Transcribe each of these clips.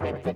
walk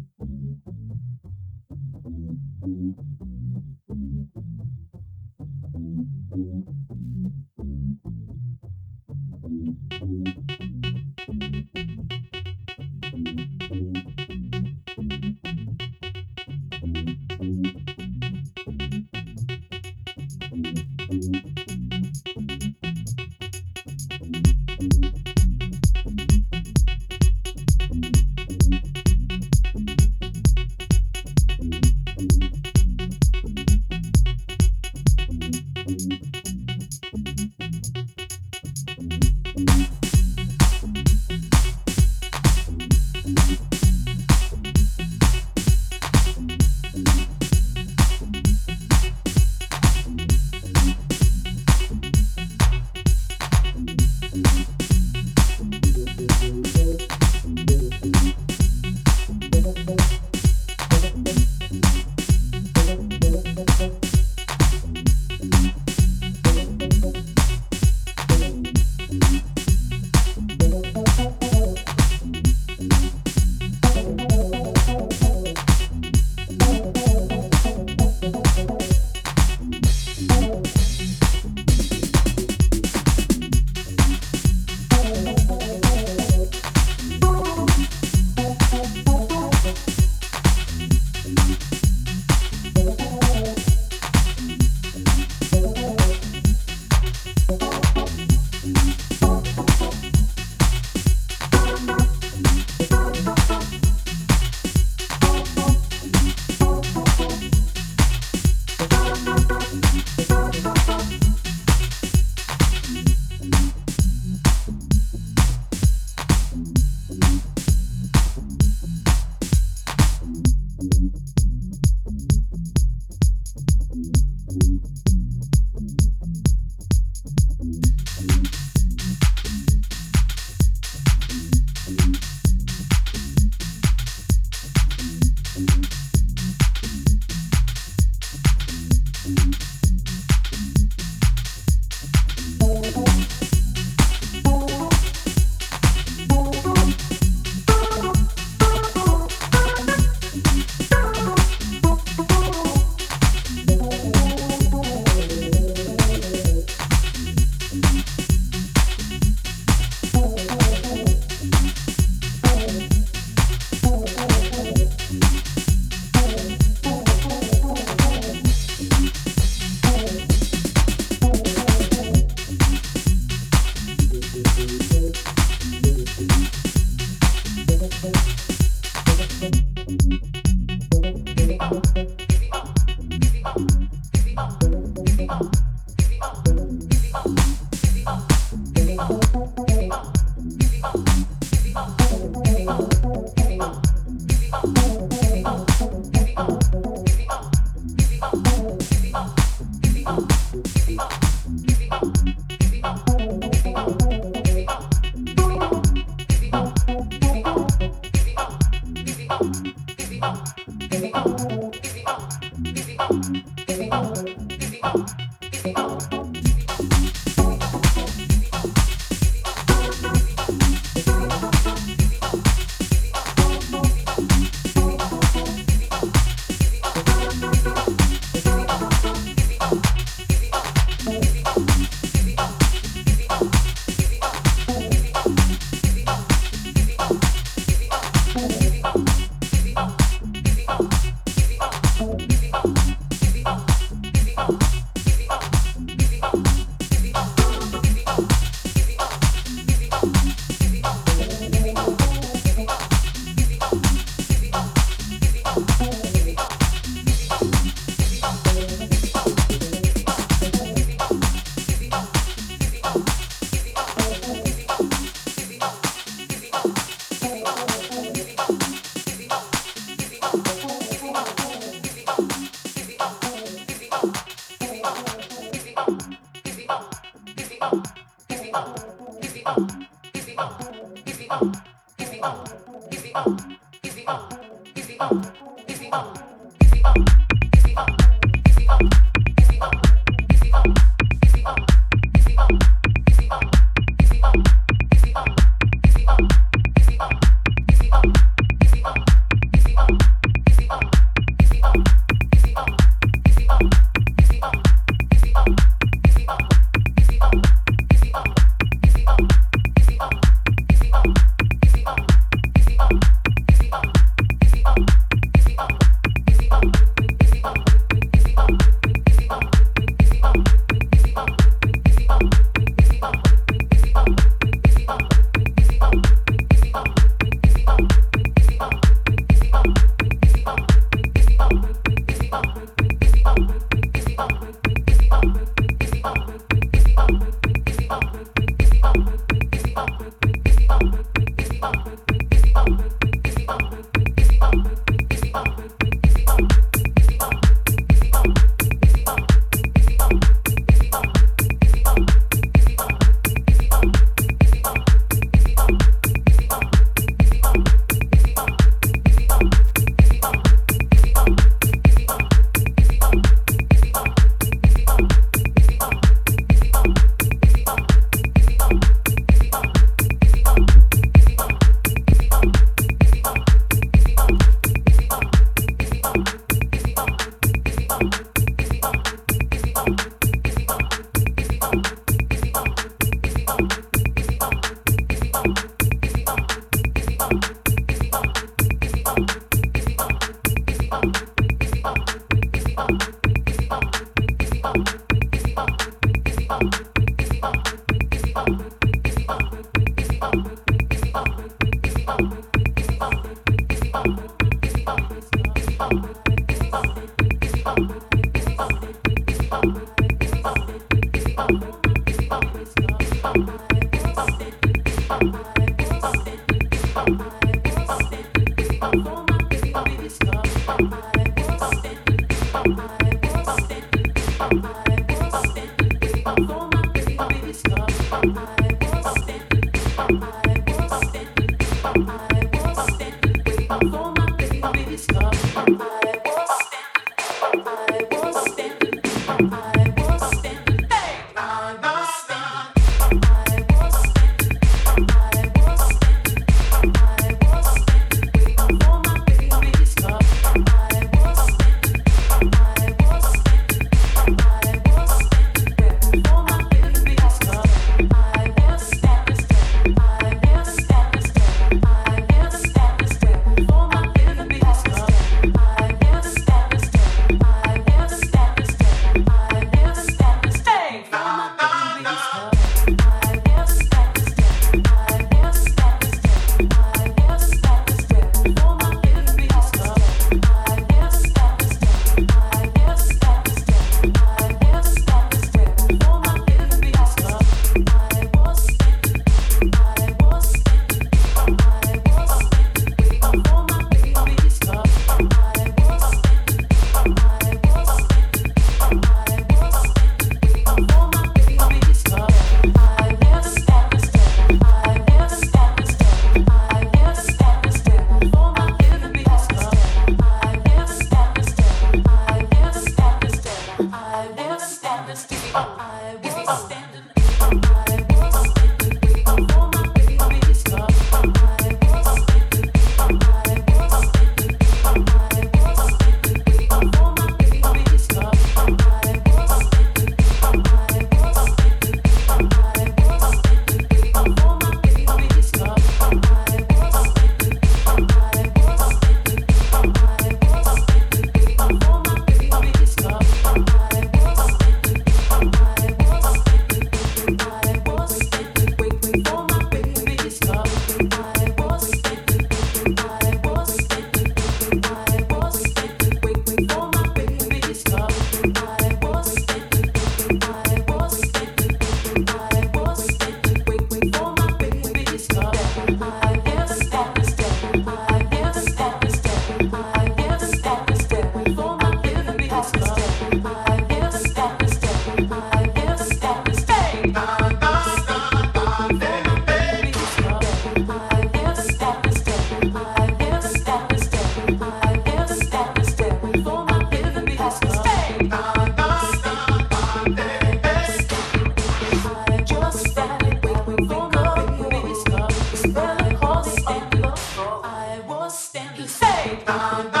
Hey,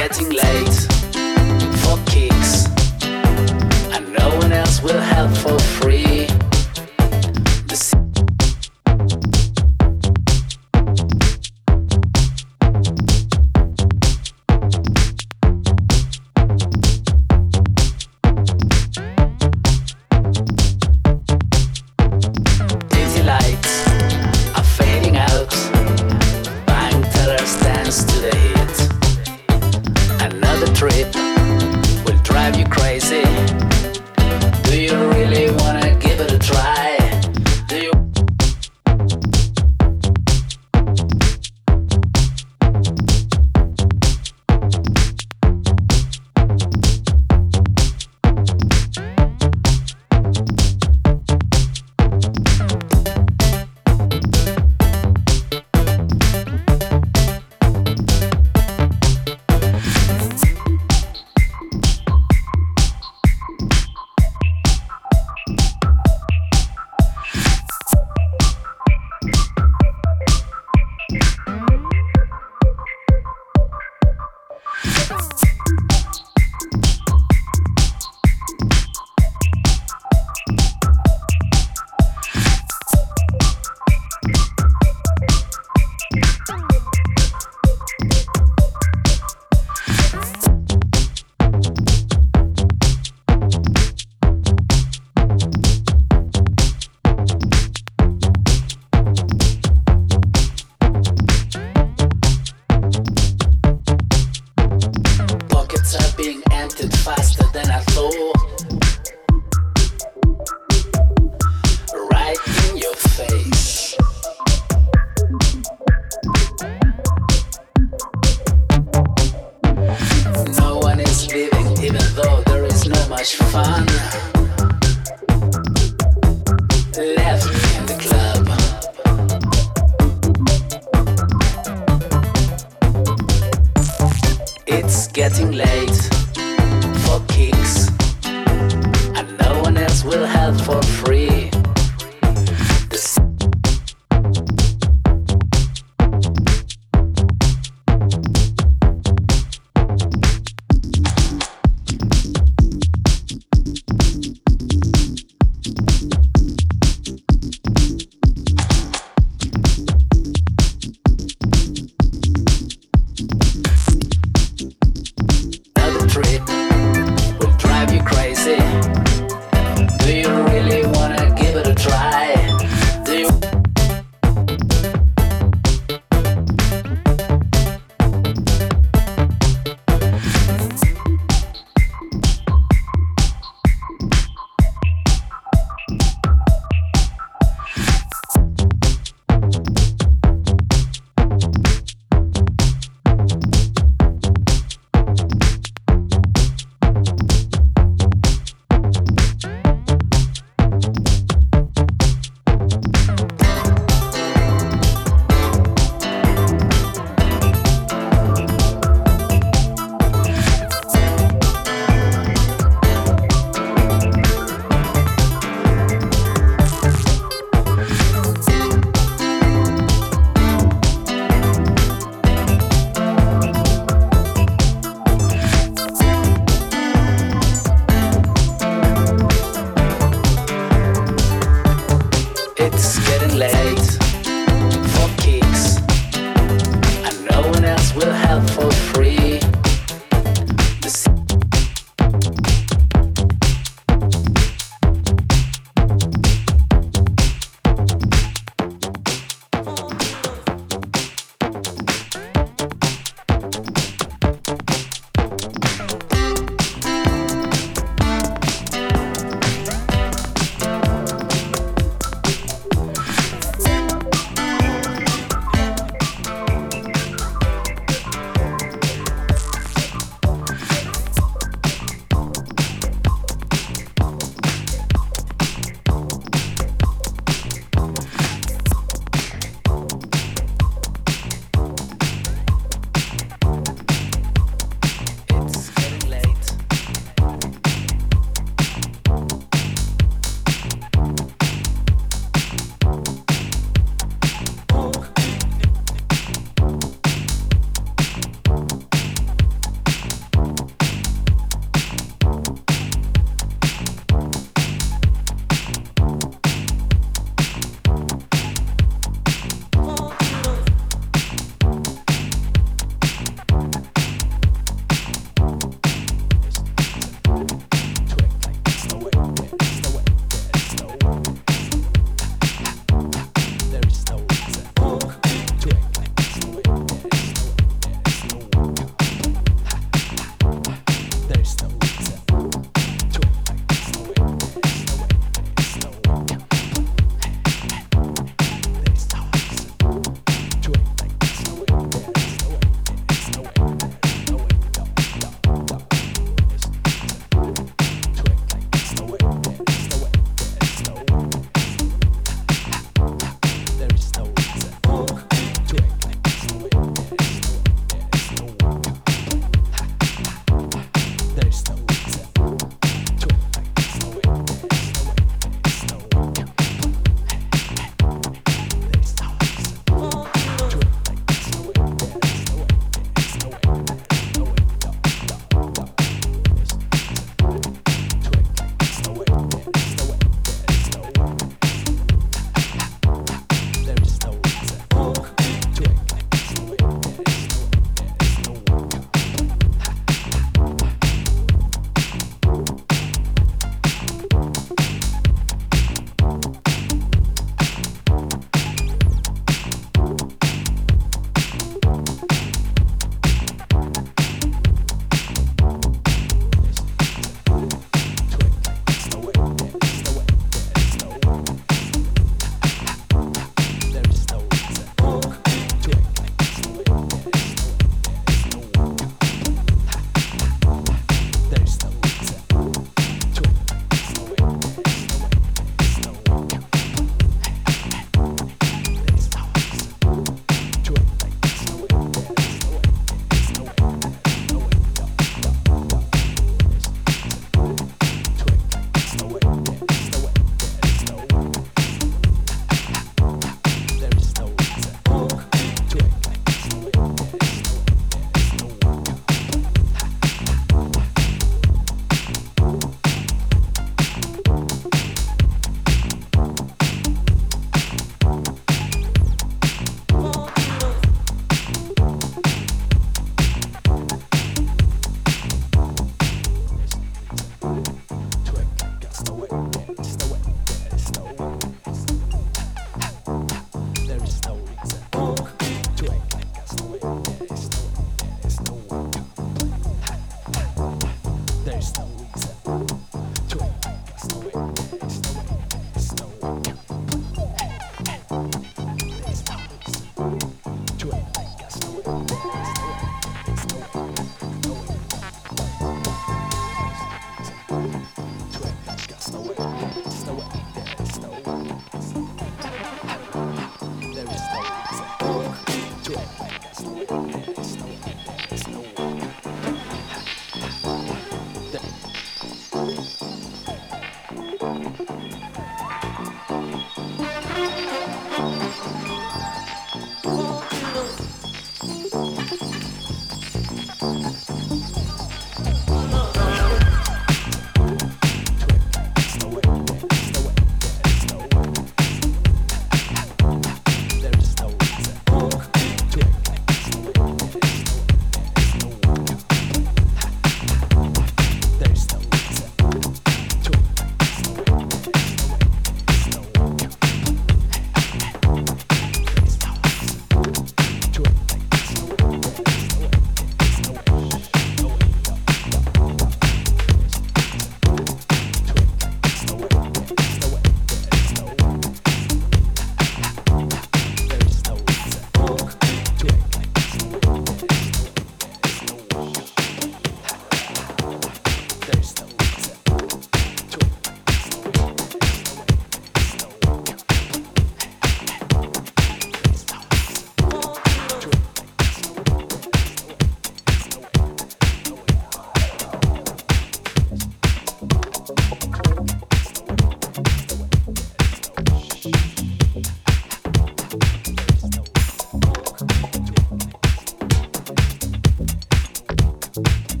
you